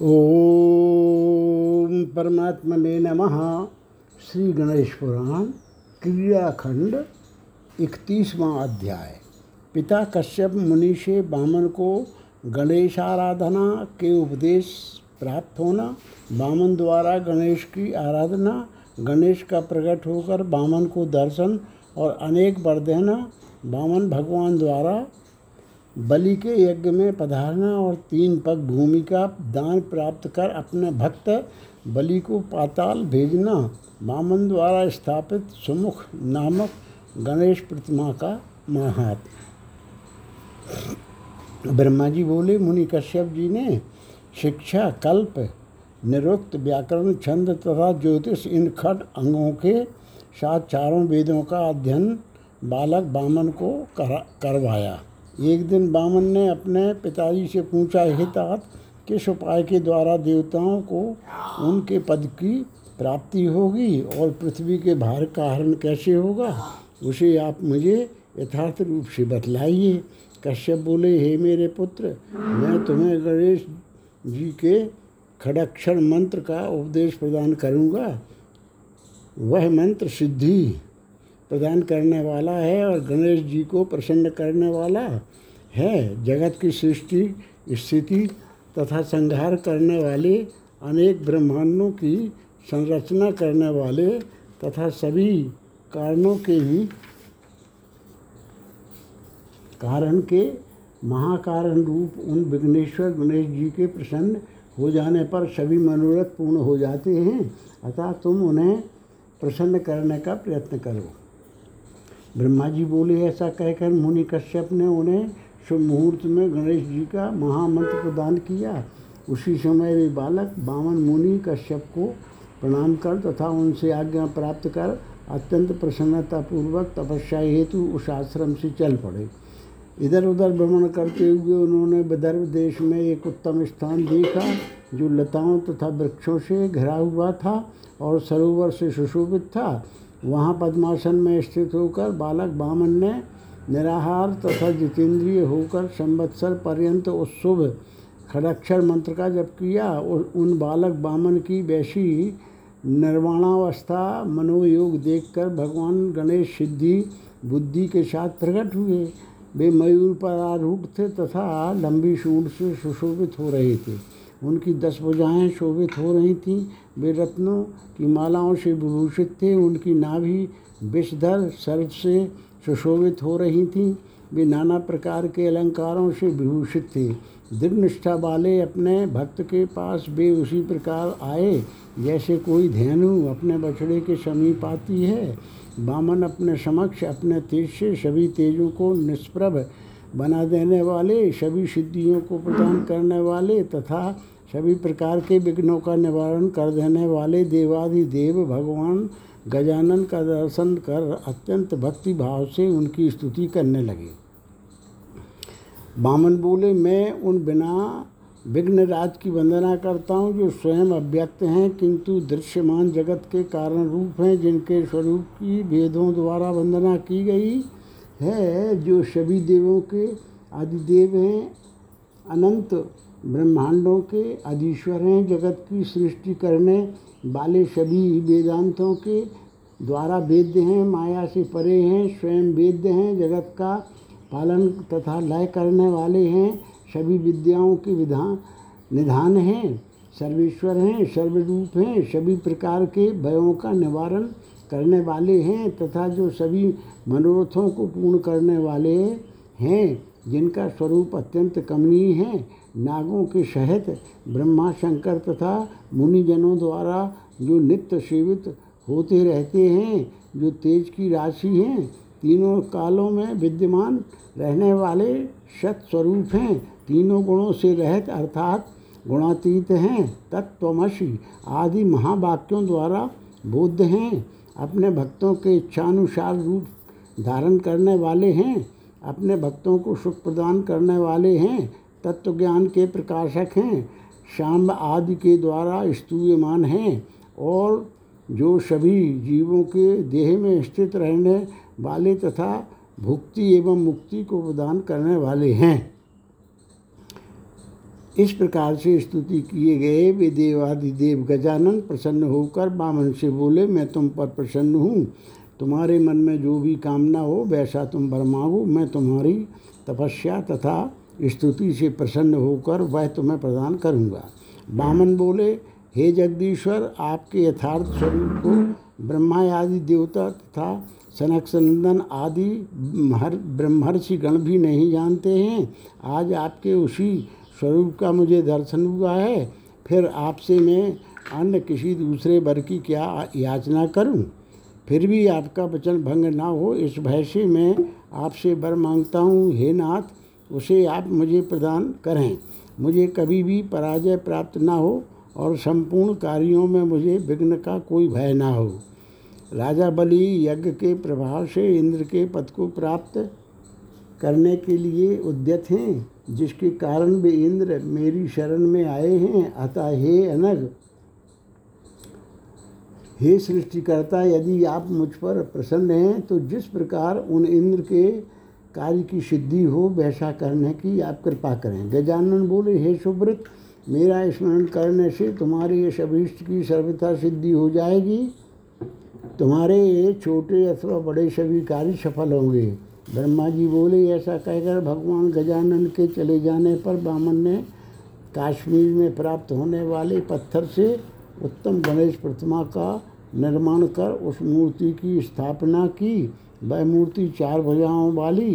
ओम परमात्मने नमः। श्री गणेश पुराण क्रियाखंड इकतीसवां अध्याय। पिता कश्यप मुनि से बामन को गणेश आराधना के उपदेश प्राप्त होना, बामन द्वारा गणेश की आराधना, गणेश का प्रकट होकर बामन को दर्शन और अनेक वर देना बामन भगवान द्वारा बलि के यज्ञ में पधारना और तीन पग भूमि का दान प्राप्त कर अपने भक्त बलि को पाताल भेजना वामन द्वारा स्थापित सुमुख नामक गणेश प्रतिमा का महात। ब्रह्मा जी बोले, मुनि कश्यप जी ने शिक्षा, कल्प, निरुक्त, व्याकरण, छंद तथा ज्योतिष इन खट अंगों के साथ चारों वेदों का अध्ययन बालक बामन को करा, करवाया। एक दिन बामन ने अपने पिताजी से पूछा, हे तात, किस उपाय के द्वारा देवताओं को उनके पद की प्राप्ति होगी और पृथ्वी के भार का हरण कैसे होगा? उसे आप मुझे यथार्थ रूप से बतलाइए। कश्यप बोले, हे मेरे पुत्र, मैं तुम्हें गणेश जी के खड़क्षर मंत्र का उपदेश प्रदान करूँगा। वह मंत्र सिद्धि प्रदान करने वाला है और गणेश जी को प्रसन्न करने वाला है। जगत की सृष्टि, स्थिति तथा संहार करने वाले, अनेक ब्रह्मांडों की संरचना करने वाले तथा सभी कारणों के ही, कारण के महाकारण रूप उन विघ्नेश्वर गणेश जी के प्रसन्न हो जाने पर सभी मनोरथ पूर्ण हो जाते हैं। अतः तुम उन्हें प्रसन्न करने का प्रयत्न करो। ब्रह्मा जी बोले ऐसा कहकर मुनि कश्यप ने उन्हें शुभ मुहूर्त में गणेश जी का महामंत्र प्रदान किया। उसी समय वे बालक बावन मुनि कश्यप को प्रणाम कर तथा उनसे आज्ञा प्राप्त कर अत्यंत प्रसन्नतापूर्वक तपस्या हेतु उस आश्रम से चल पड़े। इधर उधर भ्रमण करते हुए उन्होंने विदर्भ देश में एक उत्तम स्थान देखा, जो लताओं तथा वृक्षों से घिरा हुआ था और सरोवर से सुशोभित था। वहाँ पद्मासन में स्थित होकर बालक बामन ने निराहार तथा जितेंद्रिय होकर संवत्सर पर्यंत उस शुभ खड़क्षर मंत्र का जप किया। और उन बालक बामन की वैसी निर्वाणावस्था मनोयोग देखकर भगवान गणेश सिद्धि बुद्धि के साथ प्रकट हुए। वे मयूर पर आरूढ़ थे तथा लंबी सूढ़ से सुशोभित हो रहे थे। उनकी दस भुजाएँ शोभित हो रही थीं। वे रत्नों की मालाओं से विभूषित थे। उनकी नाभि विषधर सर्व से सुशोभित हो रही थीं। वे नाना प्रकार के अलंकारों से विभूषित थे। दृढ़ निष्ठा वाले अपने भक्त के पास वे उसी प्रकार आए, जैसे कोई धेनु अपने बछड़े के समीप आती है। बामन अपने समक्ष अपने तेज से सभी तेजों को निष्प्रभ बना देने वाले, सभी सिद्धियों को प्रदान करने वाले तथा सभी प्रकार के विघ्नों का निवारण कर देने वाले देवादि देव भगवान गजानन का दर्शन कर अत्यंत भक्ति भाव से उनकी स्तुति करने लगे। बामन बोले, मैं उन बिना विघ्न राज की वंदना करता हूँ जो स्वयं अव्यक्त हैं, किंतु दृश्यमान जगत के कारण रूप हैं, जिनके स्वरूप की वेदों द्वारा वंदना की गई है, जो सभी देवों के आदिदेव हैं। अनंत ब्रह्मांडों के अधीश्वर हैं, जगत की सृष्टि करने वाले सभी वेदांतों के द्वारा वेद्य हैं, माया से परे हैं, स्वयं वेद्य हैं, जगत का पालन तथा लय करने वाले हैं, सभी विद्याओं के विधान, निधान हैं, सर्वेश्वर हैं, सर्वरूप हैं, सभी प्रकार के भयों का निवारण करने वाले हैं तथा जो सभी मनोरथों को पूर्ण करने वाले हैं, जिनका स्वरूप अत्यंत कमनीय है नागों के सहित ब्रह्मा शंकर तथा मुनिजनों द्वारा जो नित्य सेवित होते रहते हैं, जो तेज की राशि हैं, तीनों कालों में विद्यमान रहने वाले सत स्वरूप हैं। तीनों गुणों से रहित अर्थात गुणातीत हैं, तत्वमसी आदि महावाक्यों द्वारा बुद्ध हैं। अपने भक्तों के इच्छानुसार रूप धारण करने वाले हैं, अपने भक्तों को सुख प्रदान करने वाले हैं तत्व ज्ञान के प्रकाशक हैं शाम आदि के द्वारा स्तूयमान हैं और जो सभी जीवों के देह में स्थित रहने वाले तथा भुक्ति एवं मुक्ति को प्रदान करने वाले हैं। इस प्रकार से स्तुति किए गए, वे देवादिदेव गजानन प्रसन्न होकर बामन से बोले, मैं तुम पर प्रसन्न हूँ। तुम्हारे मन में जो भी कामना हो, वैसा तुम मांगो। मैं तुम्हारी तपस्या तथा स्तुति से प्रसन्न होकर वह तुम्हें प्रदान करूँगा। बामन बोले, हे जगदीश्वर, आपके यथार्थ स्वरूप को ब्रह्मा आदि देवता तथा सनक सनंदन आदि हर ब्रह्मर्षि गण भी नहीं जानते हैं। आज आपके उसी स्वरूप का मुझे दर्शन हुआ है। फिर आपसे मैं अन्य किसी दूसरे वर की क्या याचना करूँ? फिर भी आपका वचन भंग ना हो, इस भय से मैं आपसे वर माँगता हूँ। हे नाथ उसे आप मुझे प्रदान करें। मुझे कभी भी पराजय प्राप्त ना हो और संपूर्ण कार्यों में मुझे विघ्न का कोई भय ना हो। राजा बलि यज्ञ के प्रभाव से इंद्र के पद को प्राप्त करने के लिए उद्यत हैं, जिसके कारण वे इंद्र मेरी शरण में आए हैं। अतः हे अनग हे सृष्टिकर्ता, यदि आप मुझ पर प्रसन्न हैं तो जिस प्रकार उन इंद्र के कार्य की सिद्धि हो, वैसा करने की आप कृपा करें। गजानन बोले, हे सुब्रत, मेरा स्मरण करने से तुम्हारी इस अभीष्ट की सर्वथा सिद्धि हो जाएगी। तुम्हारे ये छोटे अथवा बड़े सभी कार्य सफल होंगे। ब्रह्मा जी बोले, ऐसा कहकर भगवान गजानन के चले जाने पर बामन ने काश्मीर में प्राप्त होने वाले पत्थर से उत्तम गणेश प्रतिमा का निर्माण कर उस मूर्ति की स्थापना की। वह मूर्ति चार भुजाओं वाली,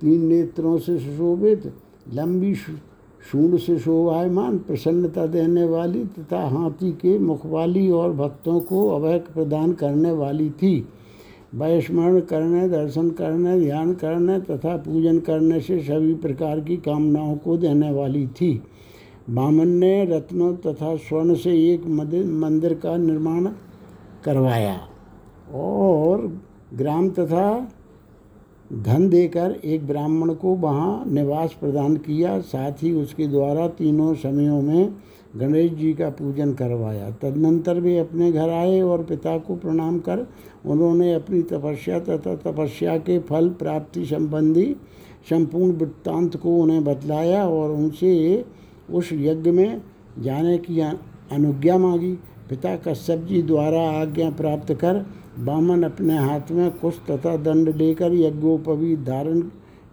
तीन नेत्रों से सुशोभित, लंबी सूंड से शोभायमान, प्रसन्नता देने वाली तथा हाथी के मुख वाली और भक्तों को अभय प्रदान करने वाली थी। वह स्मरण करने, दर्शन करने, ध्यान करने तथा पूजन करने से सभी प्रकार की कामनाओं को देने वाली थी। बामन ने रत्नों तथा स्वर्ण से एक मंदिर का निर्माण करवाया और ग्राम तथा धन देकर एक ब्राह्मण को वहाँ निवास प्रदान किया। साथ ही उसके द्वारा तीनों समयों में गणेश जी का पूजन करवाया। तदनंतर वे अपने घर आए और पिता को प्रणाम कर उन्होंने अपनी तपस्या तथा तपस्या के फल प्राप्ति संबंधी संपूर्ण वृत्तांत को उन्हें बतलाया और उनसे उस यज्ञ में जाने की अनुज्ञा मांगी। पिता कश्यप जी द्वारा आज्ञा प्राप्त कर बामन अपने हाथ में कुश तथा दंड लेकर यज्ञोपवी धारण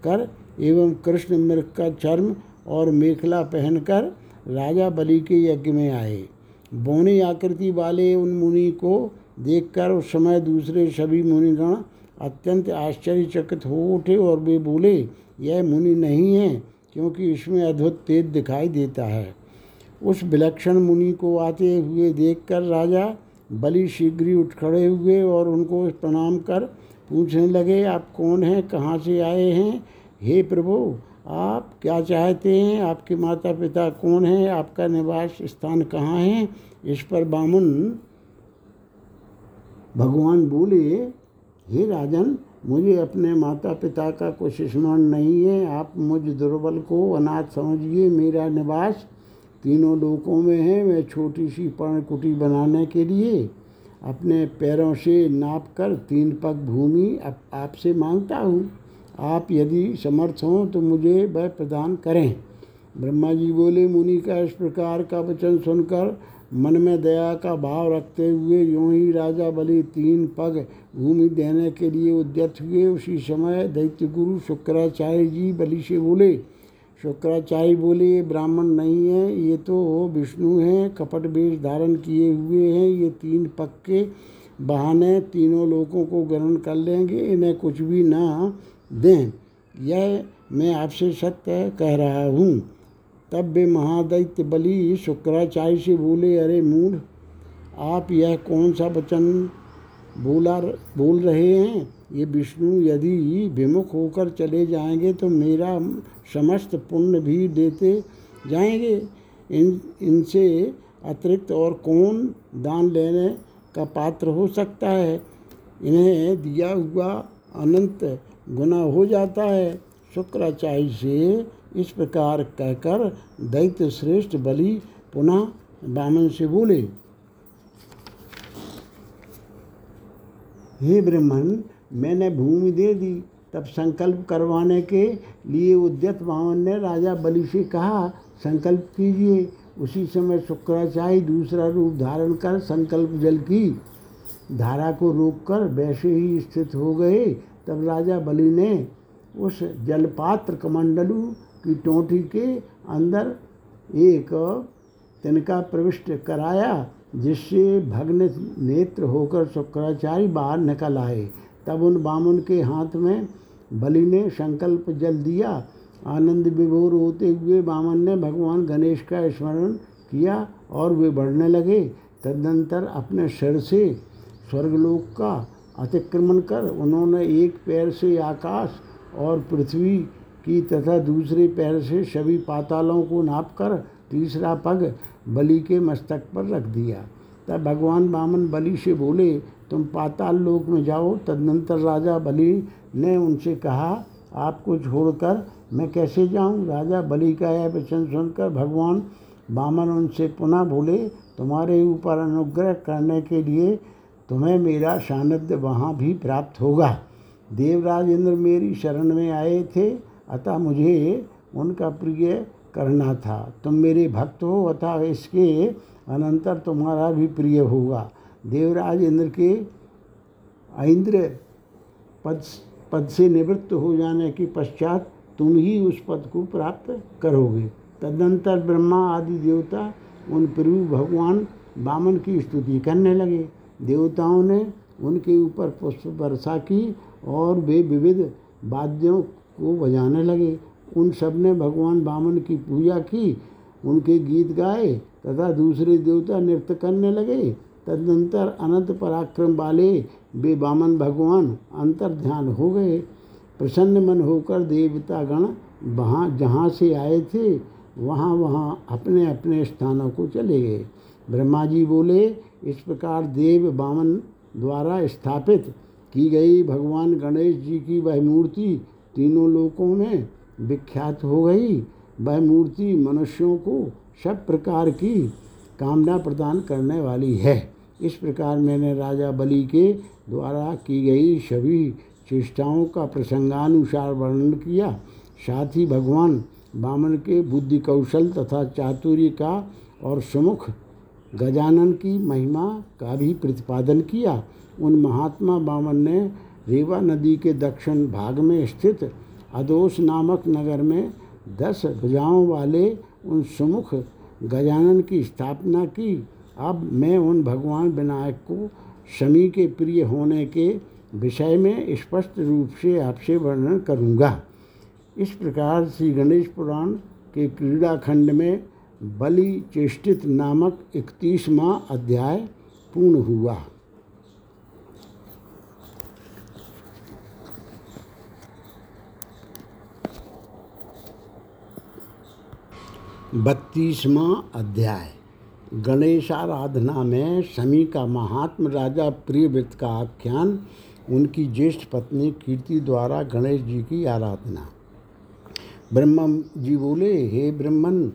कर एवं कृष्ण मृग का चर्म और मेखला पहनकर राजा बलि के यज्ञ में आए। बौनी आकृति वाले उन मुनि को देखकर उस समय दूसरे सभी मुनिगण अत्यंत आश्चर्यचकित हो उठे और वे बोले, यह मुनि नहीं है, क्योंकि इसमें अद्भुत तेज दिखाई देता है। उस विलक्षण मुनि को आते हुए देखकर राजा बलि शीघ्र ही उठ खड़े हुए और उनको प्रणाम कर पूछने लगे, आप कौन हैं? कहाँ से आए हैं? हे प्रभु, आप क्या चाहते हैं? आपके माता पिता कौन हैं? आपका निवास स्थान कहाँ है? इस पर बामन भगवान बोले, हे राजन, मुझे अपने माता पिता का कुछ स्मरण नहीं है। आप मुझ दुर्बल को अनाथ समझिए। मेरा निवास तीनों लोकों में है, मैं छोटी सी पर्णकुटी बनाने के लिए। अपने पैरों से नाप कर तीन पग भूमि आप आपसे माँगता हूँ। आप यदि समर्थ हों तो मुझे वह प्रदान करें। ब्रह्मा जी बोले, मुनि का इस प्रकार का वचन सुनकर मन में दया का भाव रखते हुए यूँ ही राजा बलि तीन पग भूमि देने के लिए उद्यत हुए। उसी समय दैत्य गुरु शुक्राचार्य जी बलि से बोले शुक्राचार्य बोले ये ब्राह्मण नहीं है, ये तो विष्णु हैं, कपट वेश धारण किए हुए हैं, ये तीन पक्के बहाने तीनों लोगों को ग्रहण कर लेंगे, इन्हें कुछ भी ना दें। यह मैं आपसे सत्य कह रहा हूँ। तब वे महादैत्य बलि शुक्राचार्य से बोले, अरे मूढ़, आप यह कौन सा वचन बोला, बोल रहे हैं? ये विष्णु यदि विमुख होकर चले जाएँगे तो मेरा समस्त पुण्य भी देते जाएँगे। इन, इनसे अतिरिक्त और कौन दान लेने का पात्र हो सकता है? इन्हें दिया हुआ अनंत गुना हो जाता है। शुक्राचार्य से इस प्रकार कहकर दैत्य श्रेष्ठ बलि पुनः बामन से बोले, हे ब्रह्मण मैंने भूमि दे दी। तब संकल्प करवाने के लिए उद्यत बामन ने राजा बलि से कहा, संकल्प कीजिए। उसी समय शुक्राचार्य दूसरा रूप धारण कर संकल्प जल की धारा को रोककर वैसे ही स्थित हो गए। तब राजा बलि ने उस जलपात्र कमंडलू की टोटी के अंदर एक तिनका प्रविष्ट कराया, जिससे भग्न नेत्र होकर शुक्राचार्य बाहर निकल आए। तब उन बामन के हाथ में बलि ने संकल्प जल दिया। आनंद विभोर होते हुए बामन ने भगवान गणेश का स्मरण किया और वे बढ़ने लगे। तदनंतर अपने सिर से स्वर्गलोक का अतिक्रमण कर उन्होंने एक पैर से आकाश और पृथ्वी की तथा दूसरे पैर से सभी पातालों को नाप कर तीसरा पग बलि के मस्तक पर रख दिया। तब भगवान बामन बलि से बोले तुम पाताल लोक में जाओ। तदनंतर राजा बलि ने उनसे कहा, आपको छोड़कर मैं कैसे जाऊँ? राजा बलि का यह वचन सुनकर भगवान बामन उनसे पुनः बोले, तुम्हारे ऊपर अनुग्रह करने के लिए तुम्हें मेरा सानिध्य वहाँ भी प्राप्त होगा। देवराज इंद्र मेरी शरण में आए थे, अतः मुझे उनका प्रिय करना था। तुम मेरे भक्त हो, अतः इसके अनंतर तुम्हारा भी प्रिय होगा। देवराज इंद्र के इंद्र पद पद से निवृत्त हो जाने के पश्चात तुम ही उस पद को प्राप्त करोगे। तदनंतर ब्रह्मा आदि देवता, उन प्रभु भगवान बामन की स्तुति करने लगे। देवताओं ने उनके ऊपर पुष्प वर्षा की और वे विविध वाद्यों को बजाने लगे। उन सबने भगवान बामन की पूजा की, उनके गीत गाए तथा दूसरे देवता नृत्य करने लगे। तदनंतर अनंत पराक्रम वाले वे बामन भगवान अंतर ध्यान हो गए। प्रसन्न मन होकर देवता गण वहाँ जहाँ से आए थे, वहाँ वहाँ अपने अपने स्थानों को चले गए। ब्रह्मा जी बोले, इस प्रकार देव बामन द्वारा स्थापित की गई भगवान गणेश जी की वह मूर्ति तीनों लोकों में विख्यात हो गई। वह मूर्ति मनुष्यों को सब प्रकार की कामना प्रदान करने वाली है। इस प्रकार मैंने राजा बलि के द्वारा की गई सभी चेष्टाओं का प्रसंगानुसार वर्णन किया। साथ ही भगवान बामन के बुद्धि कौशल तथा चातुर्य का और सुमुख गजानन की महिमा का भी प्रतिपादन किया। उन महात्मा बामन ने रेवा नदी के दक्षिण भाग में स्थित अदोस नामक नगर में दस भुजाओं वाले उन सुमुख गजानन की स्थापना की। अब मैं उन भगवान विनायक को शमी के प्रिय होने के विषय में स्पष्ट रूप से आपसे वर्णन करूँगा। इस प्रकार श्री गणेश पुराण के क्रीड़ा खंड में बलि चेष्टित नामक इकतीसवां अध्याय पूर्ण हुआ। बत्तीसवां अध्याय। गणेशाराधना में शमी का महात्म राजा प्रियव्रत का आख्यान, उनकी ज्येष्ठ पत्नी कीर्ति द्वारा गणेश जी की आराधना। ब्रह्म जी बोले, हे ब्रह्मन,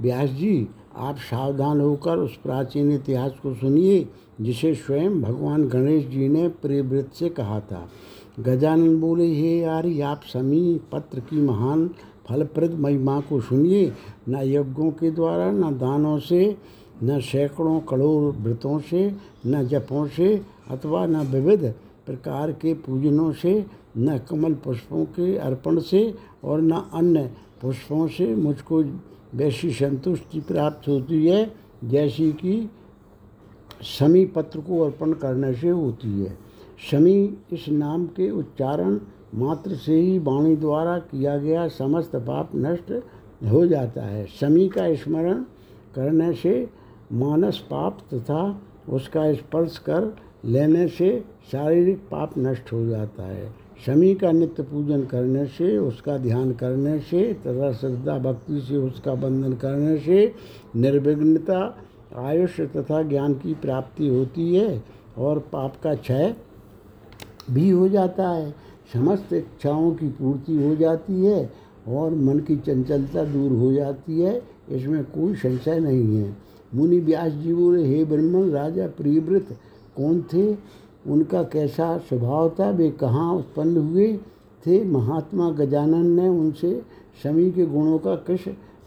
व्यास जी, आप सावधान होकर उस प्राचीन इतिहास को सुनिए, जिसे स्वयं भगवान गणेश जी ने प्रियव्रत से कहा था। गजानन बोले, हे यारी आप समी पत्र की महान फलप्रद महिमा को सुनिए। न यज्ञों के द्वारा, न दानों से न सैकड़ों करोड़ व्रतों से, न जपों से अथवा न विविध प्रकार के पूजनों से, न कमल पुष्पों के अर्पण से और न अन्य पुष्पों से मुझको वैसी संतुष्टि प्राप्त होती है, जैसी कि शमी पत्र को अर्पण करने से होती है। शमी इस नाम के उच्चारण मात्र से ही वाणी द्वारा किया गया समस्त पाप नष्ट हो जाता है। शमी का स्मरण करने से मानस पाप तथा उसका स्पर्श कर लेने से शारीरिक पाप नष्ट हो जाता है। शमी का नित्य पूजन करने से, उसका ध्यान करने से, तथा श्रद्धा भक्ति से उसका बंधन करने से निर्विघ्नता, आयुष्य तथा ज्ञान की प्राप्ति होती है और पाप का क्षय भी हो जाता है। समस्त इच्छाओं की पूर्ति हो जाती है और मन की चंचलता दूर हो जाती है। इसमें कोई संशय नहीं है। मुनि व्यास जी बोले, हे ब्रह्मन राजा, प्रियव्रत, कौन थे? उनका कैसा स्वभाव था? वे कहाँ उत्पन्न हुए थे? महात्मा गजानन ने उनसे शमी के गुणों का किस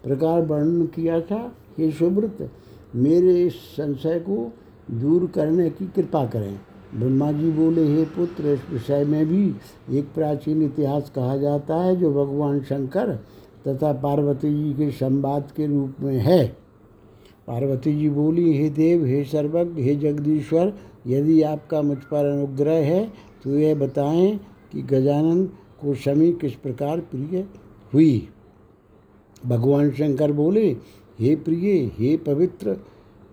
प्रकार वर्णन किया था। हे सुव्रत, मेरे इस संशय को दूर करने की कृपा करें। ब्रह्मा जी बोले, हे पुत्र, इस विषय में भी एक प्राचीन इतिहास कहा जाता है, जो भगवान शंकर तथा पार्वती जी के संवाद के रूप में है। पार्वती जी बोली, हे देव, हे सर्वज्ञ, हे जगदीश्वर, यदि आपका मुझ पर अनुग्रह है तो यह बताएँ कि गजानन को शमी किस प्रकार प्रिय हुई? भगवान शंकर बोले, हे प्रिय, हे पवित्र,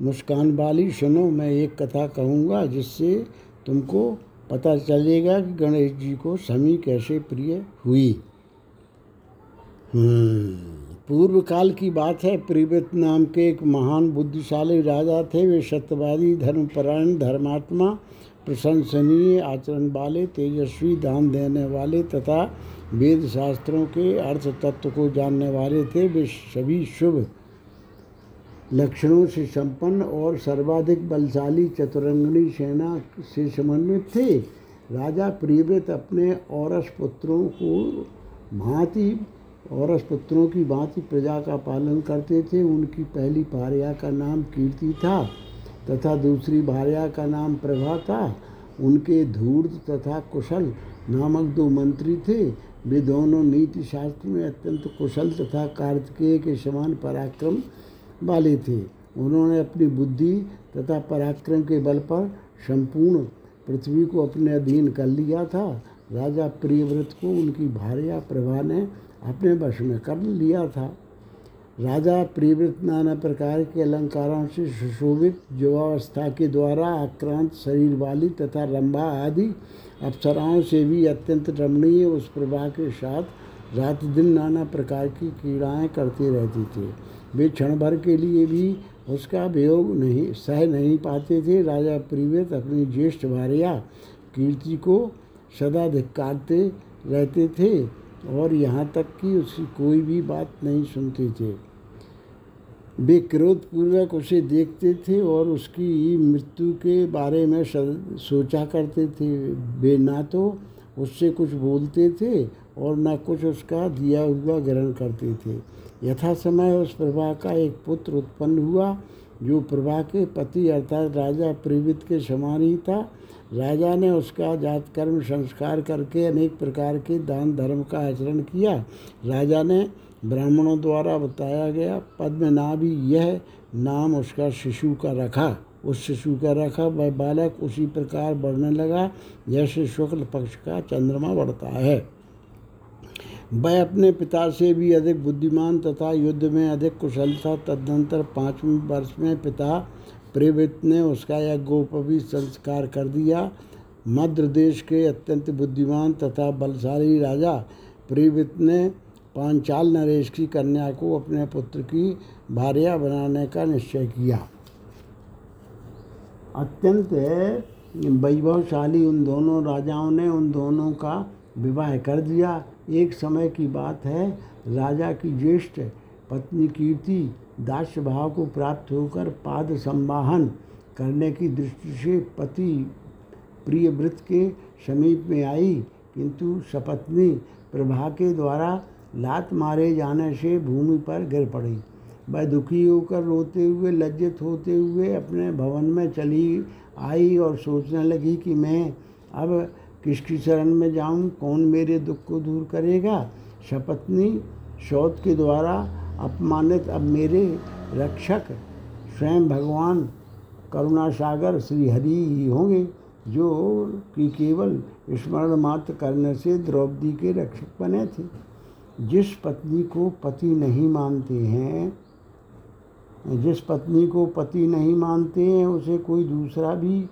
मुस्कान वाली सुनो, मैं एक कथा कहूँगा, जिससे तुमको पता चलेगा कि गणेश जी को शमी कैसे प्रिय हुई। पूर्व काल की बात है, प्रिवृत नाम के एक महान बुद्धिशाली राजा थे। वे सत्यवादी, धर्मपरायण, धर्मात्मा, प्रशंसनीय आचरण वाले तेजस्वी, दान देने वाले तथा वेद शास्त्रों के अर्थ तत्व को जानने वाले थे। वे सभी शुभ लक्षणों से संपन्न और सर्वाधिक बलशाली चतुरंगनी सेना से समन्वित थे। राजा प्रियव्रत अपने औरस पुत्रों को भांति औरस पुत्रों की भांति प्रजा का पालन करते थे। उनकी पहली भार्या का नाम कीर्ति था तथा दूसरी भार्या का नाम प्रभा था। उनके धूर्त तथा कुशल नामक दो मंत्री थे। वे दोनों नीति शास्त्र में अत्यंत कुशल तथा कार्तिकेय के समान पराक्रम वाले थे। उन्होंने अपनी बुद्धि तथा पराक्रम के बल पर संपूर्ण पृथ्वी को अपने अधीन कर लिया था। राजा प्रियव्रत को उनकी भार्या प्रभा ने अपने वश में कर लिया था। राजा प्रियवृत नाना प्रकार के अलंकारों से सुशोभित युवावस्था के द्वारा आक्रांत शरीर वाली तथा रंबा आदि अप्सराओं से भी अत्यंत रमणीय उस प्रभा के साथ रात दिन नाना प्रकार की क्रीड़ाएँ करती रहती थी। वे क्षण भर के लिए भी उसका वियोग नहीं, सह नहीं पाते थे। राजा प्रियव्रत अपनी ज्येष्ठ भार्या कीर्ति को सदा धिक्कारते रहते थे। और यहाँ तक कि उसकी कोई भी बात नहीं सुनते थे। वे क्रोधपूर्वक उसे देखते थे और उसकी मृत्यु के बारे में सोचा करते थे। वे ना तो उससे कुछ बोलते थे और न कुछ उसका दिया हुआ ग्रहण करते थे। यथा समय उस प्रभा का एक पुत्र उत्पन्न हुआ जो प्रभा के पति अर्थात राजा प्रेवित के समान ही था, राजा ने उसका जात कर्म संस्कार करके अनेक प्रकार के दान धर्म का आचरण किया। राजा ने ब्राह्मणों द्वारा बताया गया, पद्मनाभी, यह नाम उसका शिशु का रखा। उस शिशु का रखा, वह बालक उसी प्रकार बढ़ने लगा, जैसे शुक्ल पक्ष का चंद्रमा बढ़ता है। वह अपने पिता से भी अधिक बुद्धिमान तथा युद्ध में अधिक कुशल था। तदनंतर पाँचवें वर्ष में पिता प्रेवित ने उसका यह गोपवी संस्कार कर दिया। मध्य देश के अत्यंत बुद्धिमान तथा बलशाली राजा प्रेवित ने पांचाल नरेश की कन्या को अपने पुत्र की भार्या बनाने का निश्चय किया। अत्यंत वैभवशाली उन दोनों राजाओं ने उन दोनों का विवाह कर दिया। एक समय की बात है, राजा की ज्येष्ठ पत्नी कीर्ति दास्य भाव को प्राप्त होकर पाद संवाहन करने की दृष्टि से पति प्रिय व्रत के समीप में आई। किंतु सपत्नी प्रभा के द्वारा लात मारे जाने से भूमि पर गिर पड़ी। वह दुखी होकर रोते हुए, लज्जित होते हुए अपने भवन में चली आई और सोचने लगी कि मैं अब किसकी शरण में जाऊँ? कौन मेरे दुख को दूर करेगा? सपत्नी शौत के द्वारा अपमानित अब मेरे रक्षक स्वयं भगवान करुणा सागर श्री हरि ही होंगे, जो कि केवल स्मरण मात्र करने से द्रौपदी के रक्षक बने थे। जिस पत्नी को पति नहीं मानते हैं, जिस पत्नी को पति नहीं मानते हैं, उसे कोई दूसरा भी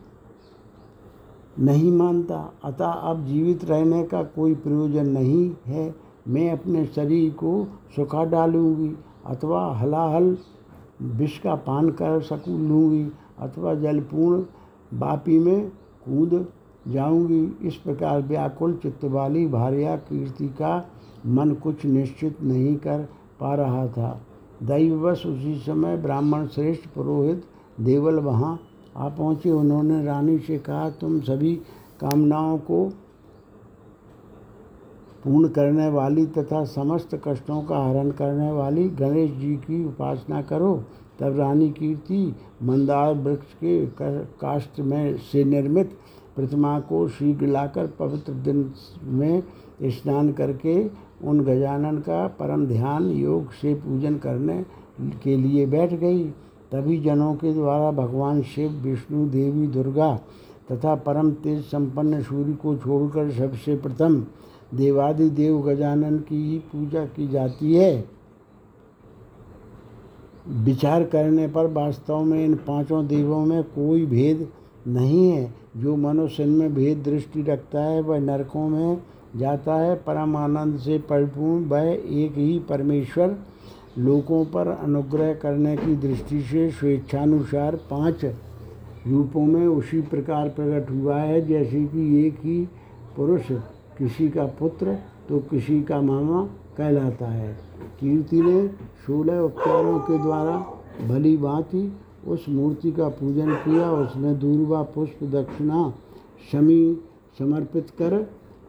नहीं मानता। अतः अब जीवित रहने का कोई प्रयोजन नहीं है। मैं अपने शरीर को सुखा डालूँगी अथवा हलाहल विष का पान कर सकूँ, लूँगी अथवा जलपूर्ण बापी में कूद जाऊँगी। इस प्रकार व्याकुल चित्त वाली भार्या कीर्ति का मन कुछ निश्चित नहीं कर पा रहा था। दैववश उसी समय ब्राह्मण श्रेष्ठ पुरोहित देवल वहाँ आ पहुँचे, उन्होंने रानी से कहा, तुम सभी कामनाओं को पूर्ण करने वाली तथा समस्त कष्टों का हरण करने वाली गणेश जी की उपासना करो। तब रानी कीर्ति मंदार वृक्ष के, काष्ठ में से निर्मित प्रतिमा को शीघ्र लाकर पवित्र दिन में स्नान करके उन गजानन का परम ध्यान योग से पूजन करने के लिए बैठ गई। तभी जनों के द्वारा भगवान शिव, विष्णु, देवी, दुर्गा तथा परम तेज संपन्न सूर्य को छोड़कर सबसे प्रथम देवादि देव गजानन की ही पूजा की जाती है। विचार करने पर वास्तव में इन पाँचों देवों में कोई भेद नहीं है। जो मनुष्य में भेद दृष्टि रखता है, वह नरकों में जाता है। परम आनंद से परिपूर्ण, वह एक ही परमेश्वर लोगों पर अनुग्रह करने की दृष्टि से स्वेच्छानुसार पाँच रूपों में उसी प्रकार प्रकट हुआ है, जैसे कि एक ही पुरुष किसी का पुत्र तो किसी का मामा कहलाता है। कीर्ति ने सोलह उपचारों के द्वारा भली भांति उस मूर्ति का पूजन किया। उसने दूरवा, पुष्प, दक्षिणा, शमी समर्पित कर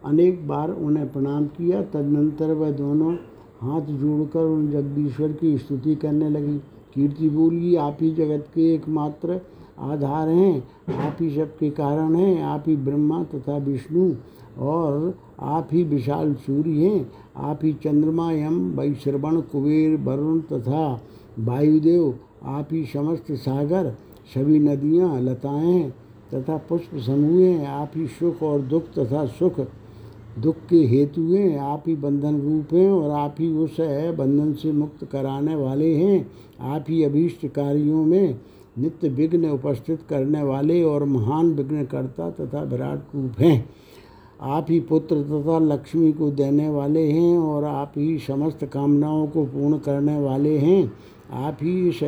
अनेक बार उन्हें प्रणाम किया। तदनंतर वह दोनों हाथ जोड़कर उन जगदीश्वर की स्तुति करने लगी। कीर्ति बोली, आप ही जगत के एकमात्र आधार हैं। आप ही सबके कारण हैं। आप ही ब्रह्मा तथा विष्णु और आप ही विशाल सूर्य हैं। आप ही चंद्रमा, यम, वैश्रवण, कुबेर, वरुण तथा वायुदेव। आप ही समस्त सागर, सभी नदियाँ, लताएँ तथा पुष्प समूह हैं। आप ही सुख और दुख तथा सुख दुख के हेतु हैं, आप ही बंधन रूप हैं और आप ही उस बंधन से मुक्त कराने वाले हैं, आप ही अभीष्ट कार्यों में नित्य विघ्न उपस्थित करने वाले और महान विघ्नकर्ता तथा विराट रूप हैं। आप ही पुत्र तथा लक्ष्मी को देने वाले हैं और आप ही समस्त कामनाओं को पूर्ण करने वाले हैं। आप ही इस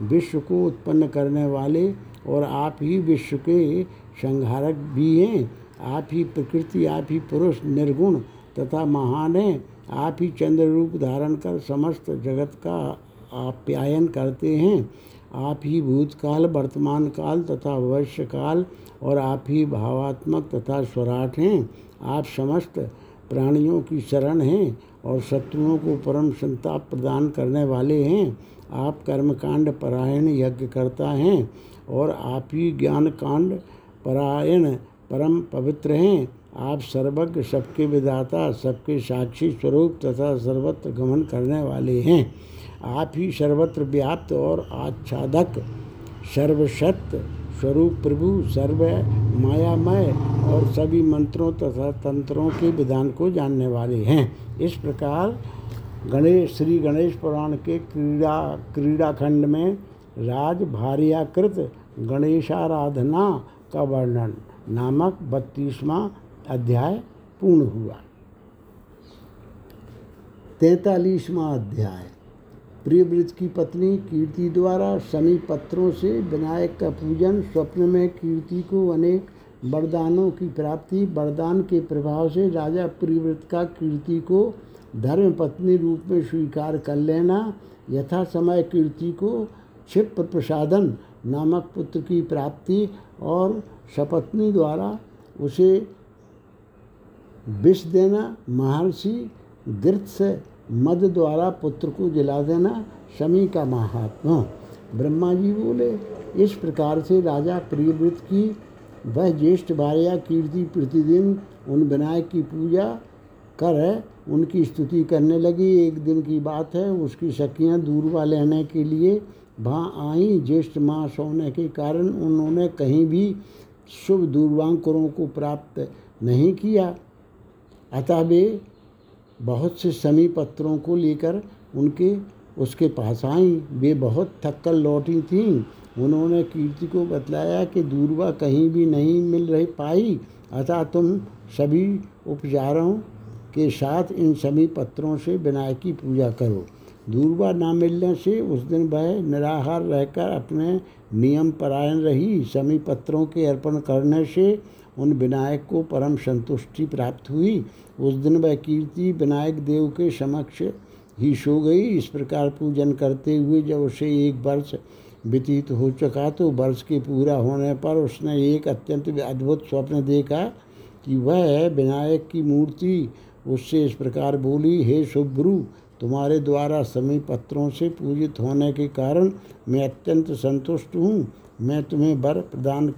विश्व को उत्पन्न करने वाले और आप ही विश्व के संहारक भी हैं। आप ही प्रकृति, आप ही पुरुष निर्गुण तथा महान हैं। आप ही चंद्र रूप धारण कर समस्त जगत का आप्यायन करते हैं। आप ही भूतकाल, वर्तमान काल तथा भविष्य काल और आप ही भावात्मक तथा स्वराट हैं। आप समस्त प्राणियों की शरण हैं और शत्रुओं को परम संताप प्रदान करने वाले हैं। आप कर्मकांड परायण यज्ञ करता हैं और आप ही ज्ञान कांड परायण परम पवित्र हैं। आप सर्वज्ञ, सबके विदाता सबके साक्षी स्वरूप तथा सर्वत्र गमन करने वाले हैं। आप ही सर्वत्र व्याप्त और आच्छादक, सर्वशक्त स्वरूप प्रभु, सर्व मायामय और सभी मंत्रों तथा तंत्रों के विधान को जानने वाले हैं। इस प्रकार गणेश, श्री गणेश पुराण के क्रीड़ा क्रीड़ा खंड में राज भार्याकृत गणेशाराधना का वर्णन नामक बत्तीसवां अध्याय पूर्ण हुआ। तैतालीसवां अध्याय। प्रियव्रत की पत्नी कीर्ति द्वारा शनि पत्रों से विनायक का पूजन स्वप्न में कीर्ति को अनेक वरदानों की प्राप्ति, वरदान के प्रभाव से राजा प्रियव्रत का कीर्ति को धर्म पत्नी रूप में स्वीकार कर लेना, यथा समय कीर्ति को क्षिप्र प्रसादन नामक पुत्र की प्राप्ति और सपत्नी द्वारा उसे विष देना, महर्षि से मद द्वारा पुत्र को जिला देना, शमी का महात्मा। ब्रह्मा जी बोले, इस प्रकार से राजा प्रियव्रत की, वह ज्येष्ठ भार्या कीर्ति प्रतिदिन उन विनायक की पूजा कर उनकी स्तुति करने लगी। एक दिन की बात है, उसकी सखियाँ दूरवा लेने के लिए वहाँ आई। ज्येष्ठ माँ सोने के कारण उन्होंने कहीं भी शुभ दूरवांकुरों को प्राप्त नहीं किया। अतः वे बहुत से समी पत्रों को लेकर उनके, उसके पास आई। वे बहुत थक कर लौटी थीं। उन्होंने कीर्ति को बतलाया कि दूरवा कहीं भी नहीं मिल रही पाई। अतः तुम सभी उपचारों के साथ इन सभी पत्रों से विनायक की पूजा करो। दूरवा ना मिलने से उस दिन वह निराहार रहकर अपने नियम परायण रही। समी पत्रों के अर्पण करने से उन विनायक को परम संतुष्टि प्राप्त हुई। उस दिन वह कीर्ति विनायक देव के समक्ष ही सो गई। इस प्रकार पूजन करते हुए जब उसे एक वर्ष व्यतीत हो चुका तो वर्ष के पूरा होने पर उसने एक अत्यंत अद्भुत स्वप्न देखा कि वह विनायक की मूर्ति उससे इस प्रकार बोली, हे शुभ्रु तुम्हारे द्वारा समी पत्रों से पूजित होने के कारण मैं अत्यंत संतुष्ट हूँ। मैं तुम्हें वर प्रदान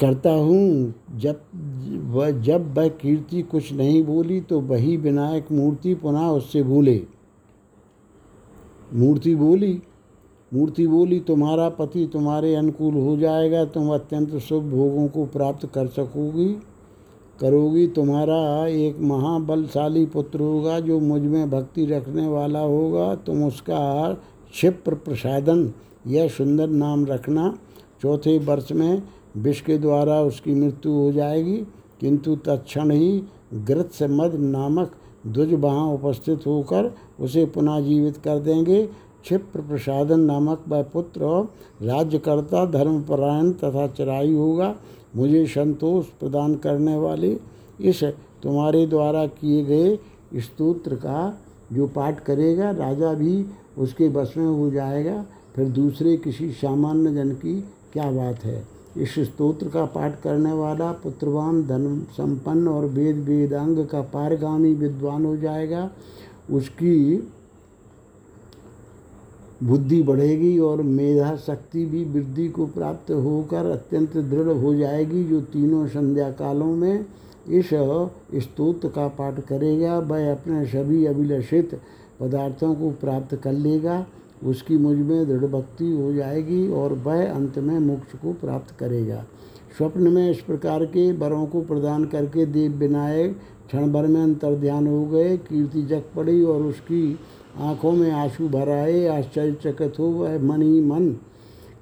करता हूँ। जब, वह जब वह कीर्ति कुछ नहीं बोली तो वही विनायक मूर्ति पुनः उससे बोले। मूर्ति बोली? मूर्ति बोली, तुम्हारा पति तुम्हारे अनुकूल हो जाएगा, तुम अत्यंत शुभ भोगों को प्राप्त कर सकोगी। करोगी, तुम्हारा एक महाबलशाली पुत्र होगा जो मुझमें भक्ति रखने वाला होगा। तुम उसका क्षिप्र प्रसादन, यह सुंदर नाम रखना। चौथे वर्ष में विष के द्वारा उसकी मृत्यु हो जाएगी, किंतु तत्क्षण ही ग्रत से मद नामक ध्वज वहाँ उपस्थित होकर उसे पुनः जीवित कर देंगे। क्षिप्र प्रसादन नामक वह पुत्र राज्यकर्ता, धर्मपरायण तथा चराई होगा। मुझे संतोष प्रदान करने वाले इस तुम्हारे द्वारा किए गए स्तोत्र का जो पाठ करेगा, राजा भी उसके बस में हो जाएगा। फिर दूसरे किसी सामान्य जन की क्या बात है? इस स्तोत्र का पाठ करने वाला पुत्रवान धन संपन्न और वेद वेदांग का पारगामी विद्वान हो जाएगा। उसकी बुद्धि बढ़ेगी और मेधा शक्ति भी वृद्धि को प्राप्त होकर अत्यंत दृढ़ हो जाएगी, जो तीनों संध्या कालों में इस स्तोत्र का पाठ करेगा। वह अपने सभी अभिलषित पदार्थों को प्राप्त कर लेगा, उसकी मुझमें दृढ़ भक्ति हो जाएगी और वह अंत में मोक्ष को प्राप्त करेगा। स्वप्न में इस प्रकार के वरों को प्रदान करके देव विनायक क्षण भर में अंतर ध्यान हो गए, कीर्ति जग पड़ी और उसकी आँखों में आँसू भर आए। आश्चर्यचकित हो वह मन ही मन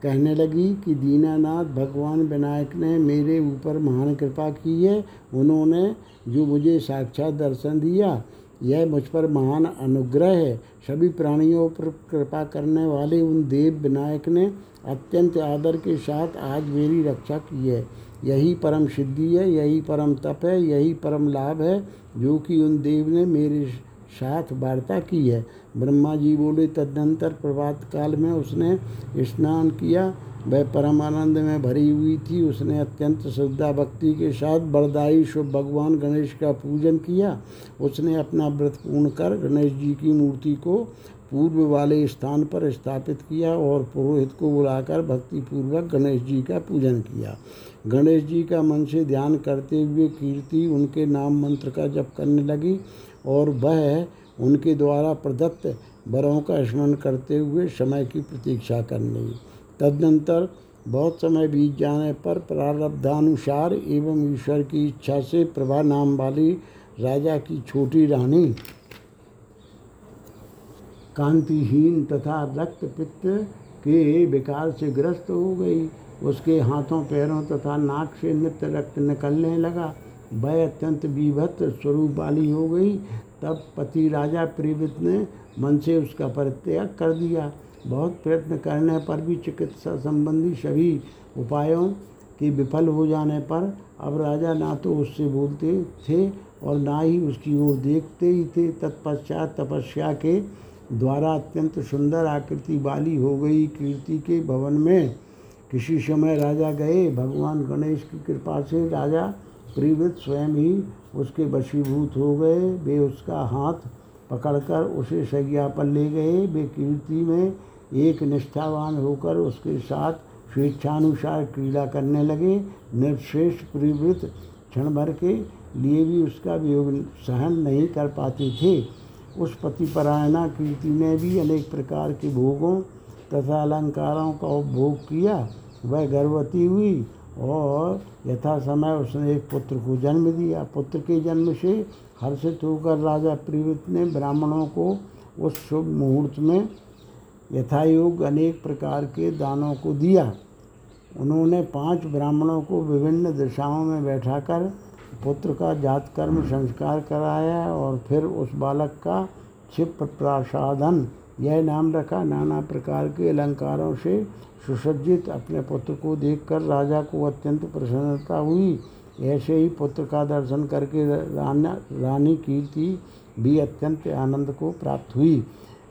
कहने लगी कि दीनानाथ भगवान विनायक ने मेरे ऊपर महान कृपा की है। उन्होंने जो मुझे साक्षात दर्शन दिया, यह मुझ पर महान अनुग्रह है। सभी प्राणियों पर कृपा करने वाले उन देव विनायक ने अत्यंत आदर के साथ आज मेरी रक्षा की है। यही परम सिद्धि है, यही परम तप है, यही परम लाभ है, जो कि उन देव ने मेरे साथ वार्ता की है। ब्रह्मा जी बोले, तदनंतर प्रभात काल में उसने स्नान किया, वह परम आनंद में भरी हुई थी। उसने अत्यंत श्रद्धा भक्ति के साथ बरदाई शुभ भगवान गणेश का पूजन किया। उसने अपना व्रत पूर्ण कर गणेश जी की मूर्ति को पूर्व वाले स्थान पर स्थापित किया और पुरोहित को बुलाकर भक्तिपूर्वक गणेश जी का पूजन किया। गणेश जी का मन से ध्यान करते हुए कीर्ति उनके नाम मंत्र का जप करने लगी और वह उनके द्वारा प्रदत्त वरों का स्मरण करते हुए समय की प्रतीक्षा करने लगी। तदनंतर बहुत समय बीत जाने पर प्रारब्धानुसार एवं ईश्वर की इच्छा से प्रभा नाम वाली राजा की छोटी रानी कांतिहीन तथा रक्त पित्त के विकार से ग्रस्त हो गई। उसके हाथों, पैरों तथा नाक से नित्य रक्त निकलने लगा। वह अत्यंत विभत स्वरूप वाली हो गई। तब पति राजा प्रेरित ने मन से उसका परित्याग कर दिया। बहुत प्रयत्न करने पर भी चिकित्सा संबंधी सभी उपायों के विफल हो जाने पर अब राजा ना तो उससे बोलते थे और ना ही उसकी ओर देखते ही थे। तत्पश्चात तपस्या के द्वारा अत्यंत सुंदर आकृति वाली हो गई कीर्ति के भवन में। किसी समय राजा गए, भगवान गणेश की कृपा से राजा प्रीवित स्वयं ही उसके वशीभूत हो गए। वे उसका हाथ पकड़कर उसे सज्ञा पर ले गए। वे कीर्ति में एक निष्ठावान होकर उसके साथ स्वेच्छानुसार क्रीड़ा करने लगे। निर्श्रेष्ठ प्रिवृत क्षण भर के लिए भी उसका वियोग सहन नहीं कर पाते थे। उस पतिपरायणा कीर्ति ने भी अनेक प्रकार के भोगों तथा अलंकारों का उपभोग किया। वह गर्भवती हुई और यथा समय उसने एक पुत्र को जन्म दिया। पुत्र के जन्म से हर्षित होकर राजा प्रीवित ने ब्राह्मणों को उस शुभ मुहूर्त में यथायोग अनेक प्रकार के दानों को दिया। उन्होंने पाँच ब्राह्मणों को विभिन्न दिशाओं में बैठाकर पुत्र का जात कर्म संस्कार कराया और फिर उस बालक का क्षिप प्रसादन, यह नाम रखा। नाना प्रकार के अलंकारों से सुसज्जित अपने पुत्र को देखकर राजा को अत्यंत प्रसन्नता हुई। ऐसे ही पुत्र का दर्शन करके राना, रानी कीर्ति भी अत्यंत आनंद को प्राप्त हुई।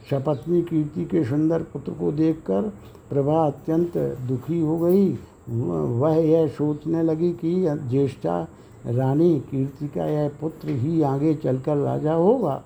सपत्नी कीर्ति के सुंदर पुत्र को देखकर प्रभा अत्यंत दुखी हो गई। वह यह सोचने लगी कि ज्येष्ठा रानी कीर्ति का यह पुत्र ही आगे चलकर राजा होगा।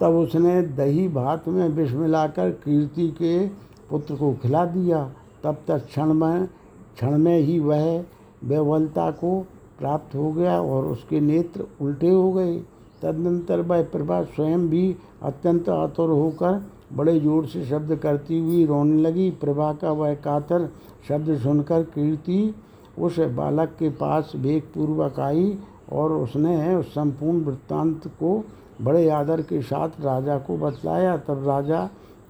तब उसने दही भात में विष मिलाकर कीर्ति के पुत्र को खिला दिया। तब तक क्षण में क्षण में ही वह बेवलता को प्राप्त हो गया और उसके नेत्र उल्टे हो गए। तदनंतर वह प्रभा स्वयं भी अत्यंत आतुर होकर बड़े ज़ोर से शब्द करती हुई रोने लगी। प्रभा का वह कातर शब्द सुनकर कीर्ति उस बालक के पास वेगपूर्वक आई और उसने उस संपूर्ण वृत्तांत को बड़े आदर के साथ राजा को बतलाया। तब राजा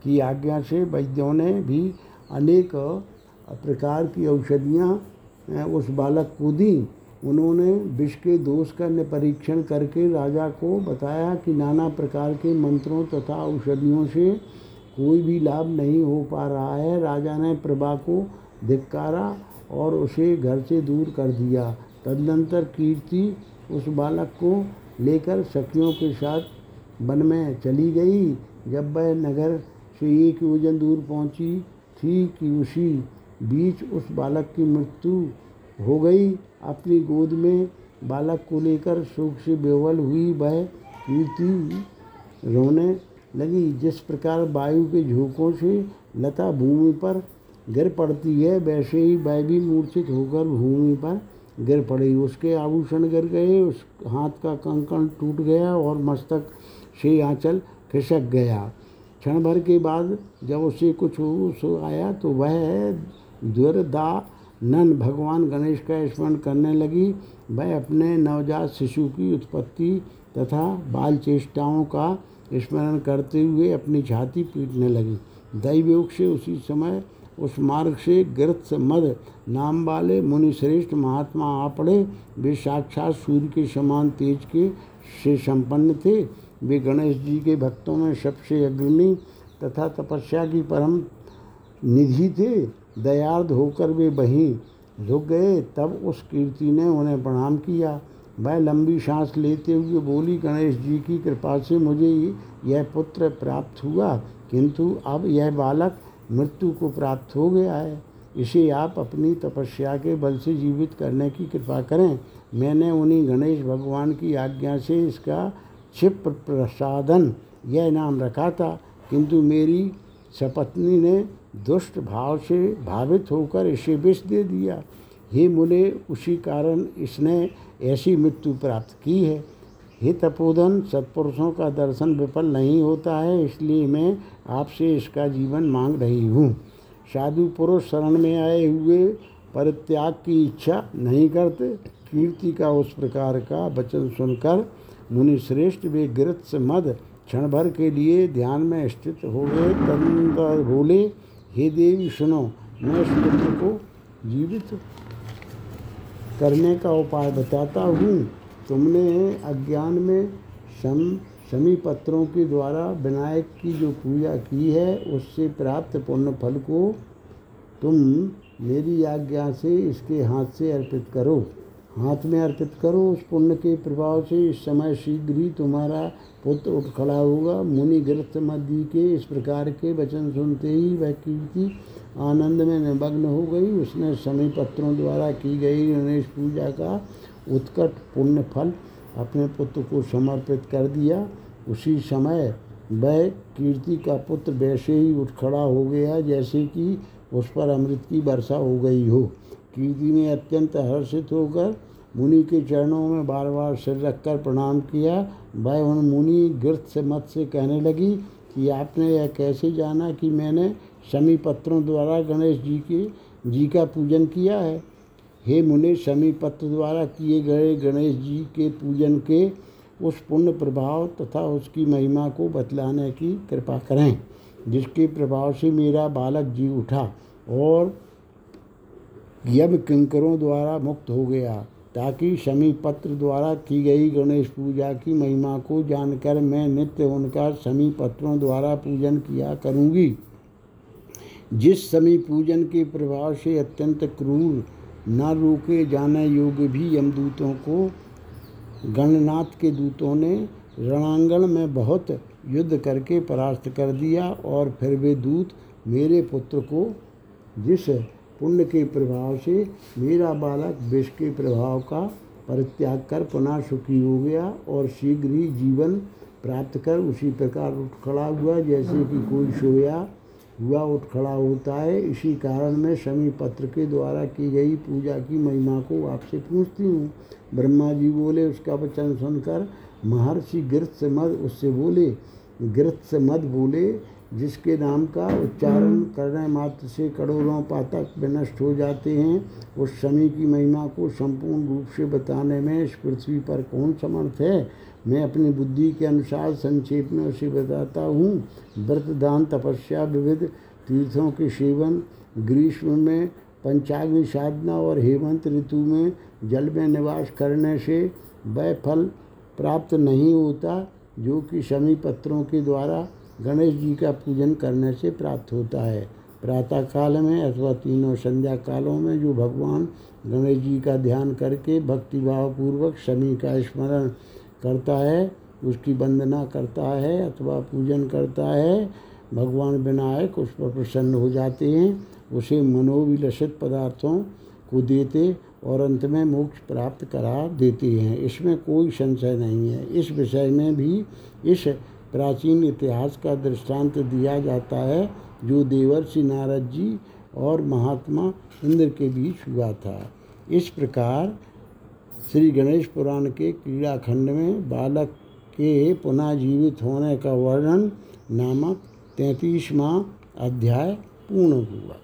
की आज्ञा से वैद्यों ने भी अनेक प्रकार की औषधियाँ उस बालक को दी। उन्होंने विष के दोष का परीक्षण करके राजा को बताया कि नाना प्रकार के मंत्रों तथा औषधियों से कोई भी लाभ नहीं हो पा रहा है। राजा ने प्रभा को धिक्कारा और उसे घर से दूर कर दिया। तदनंतर कीर्ति उस बालक को लेकर सखियों के साथ वन में चली गई। जब वह नगर से एक योजन दूर पहुँची, थी कि उसी बीच उस बालक की मृत्यु हो गई। अपनी गोद में बालक को लेकर शोक से बेवल हुई वह कीर्ति रोने लगी। जिस प्रकार वायु के झोंकों से लता भूमि पर गिर पड़ती है, वैसे ही वह भी मूर्छित होकर भूमि पर गिर पड़ी। उसके आभूषण गिर गए, उस हाथ का कंकण टूट गया और मस्तक से आंचल खिसक गया। क्षण भर के बाद जब उसे कुछ आया तो वह द्वरदा नन भगवान गणेश का स्मरण करने लगी। वह अपने नवजात शिशु की उत्पत्ति तथा बाल चेष्टाओं का स्मरण करते हुए अपनी छाती पीटने लगी। दैवयोग से उसी समय उस मार्ग से गिरथ मद नाम वाले मुनि श्रेष्ठ महात्मा आ पड़े। वे साक्षात सूर्य के समान तेज के से संपन्न थे। वे गणेश जी के भक्तों में सबसे अग्रणी तथा तपस्या की परम निधि थे। दयार्द होकर वे वहीं रुक गए। तब उस कीर्ति ने उन्हें प्रणाम किया। वह लंबी सांस लेते हुए बोली, गणेश जी की कृपा से मुझे यह पुत्र प्राप्त हुआ, किंतु अब यह बालक मृत्यु को प्राप्त हो गया है। इसे आप अपनी तपस्या के बल से जीवित करने की कृपा करें। मैंने उन्हीं गणेश भगवान की आज्ञा से इसका क्षिप्र प्रसादन, यह नाम रखा था। किंतु मेरी सपत्नी ने दुष्ट भाव से भावित होकर इसे विष दे दिया। हे मुने, उसी कारण इसने ऐसी मृत्यु प्राप्त की है। हे तपोधन, सत्पुरुषों का दर्शन विफल नहीं होता है, इसलिए मैं आपसे इसका जीवन मांग रही हूँ। साधु पुरुष शरण में आए हुए परित्याग की इच्छा नहीं करते। कीर्ति का उस प्रकार का वचन सुनकर मुनि श्रेष्ठ वे गिरत मद क्षण भर के लिए ध्यान में स्थित हो गए। तदनंतर बोले हे देवी, सुनो, मैं इस पुत्र को जीवित करने का उपाय बताता हूँ। तुमने अज्ञान में सम समी पत्रों के द्वारा विनायक की जो पूजा की है, उससे प्राप्त पुण्य फल को तुम मेरी आज्ञा से इसके हाथ से अर्पित करो। हाथ में अर्पित करो, उस पुण्य के प्रभाव से इस समय शीघ्र ही तुम्हारा पुत्र उठ खड़ा होगा। मुनि गिरथ मध्य के इस प्रकार के वचन सुनते ही वह कीर्ति आनंद में निमग्न हो गई। उसने समय पत्रों द्वारा की गई गणेश पूजा का उत्कट पुण्य फल अपने पुत्र को समर्पित कर दिया। उसी समय वह कीर्ति का पुत्र वैसे ही उठ खड़ा हो गया, जैसे कि उस पर अमृत की वर्षा हो गई हो। कीर्ति ने अत्यंत हर्षित होकर मुनि के चरणों में बार बार सिर रखकर प्रणाम किया। वह उन मुनि गिरथ से मत से कहने लगी कि आपने यह कैसे जाना कि मैंने समी पत्रों द्वारा गणेश जी के, जी का पूजन किया है? हे मुनि शमी पत्र द्वारा किए गए गणेश जी के पूजन के उस पुण्य प्रभाव तथा उसकी महिमा को बतलाने की कृपा करें, जिसके प्रभाव से मेरा बालक जी उठा और यम किंकरों द्वारा मुक्त हो गया। ताकि शमी पत्र द्वारा की गई गणेश पूजा की महिमा को जानकर मैं नित्य उनका शमी पत्रों द्वारा पूजन किया करूँगी। जिस शमी पूजन के प्रभाव से अत्यंत क्रूर, न रोके जाने योग्य भी यमदूतों को, गणनाथ के दूतों ने रणांगण में बहुत युद्ध करके परास्त कर दिया और फिर वे दूत मेरे पुत्र को जिस पुण्य के प्रभाव से मेरा बालक विष के प्रभाव का परित्याग कर पुनः सुखी हो गया और शीघ्र ही जीवन प्राप्त कर उसी प्रकार उठ खड़ा हुआ, जैसे कि कोई सोया हुआ उठ खड़ा होता है। इसी कारण मैं शमी पत्र के द्वारा की गई पूजा की महिमा को आपसे पूछती हूँ। ब्रह्मा जी बोले, उसका वचन सुनकर महर्षि गिरथ मद, उससे बोले गिरथ मद बोले जिसके नाम का उच्चारण करने मात्र से करोड़ों पातक विनष्ट हो जाते हैं उस शनि की महिमा को संपूर्ण रूप से बताने में इस पृथ्वी पर कौन समर्थ है? मैं अपनी बुद्धि के अनुसार संक्षेप में उसे बताता हूँ। व्रत दान तपस्या विविध तीर्थों के सेवन ग्रीष्म में पंचाग्नि साधना और हेमंत ऋतु में जल में निवास करने से वह फल प्राप्त नहीं होता जो कि शमी पत्रों के द्वारा गणेश जी का पूजन करने से प्राप्त होता है। प्रातः काल में अथवा तीनों संध्या कालों में जो भगवान गणेश जी का ध्यान करके भक्तिभाव पूर्वक शनि का स्मरण करता है, उसकी वंदना करता है अथवा पूजन करता है, भगवान विनायक उस पर प्रसन्न हो जाते हैं, उसे मनोविलसित पदार्थों को देते और अंत में मोक्ष प्राप्त करा देते हैं। इसमें कोई संशय नहीं है। इस विषय में भी इस प्राचीन इतिहास का दृष्टांत दिया जाता है, जो देवर्षि नारद जी और महात्मा इंद्र के बीच हुआ था। इस प्रकार श्री गणेश पुराण के क्रीड़ा खंड में बालक के पुनः जीवित होने का वर्णन नामक तैंतीसवां अध्याय पूर्ण हुआ।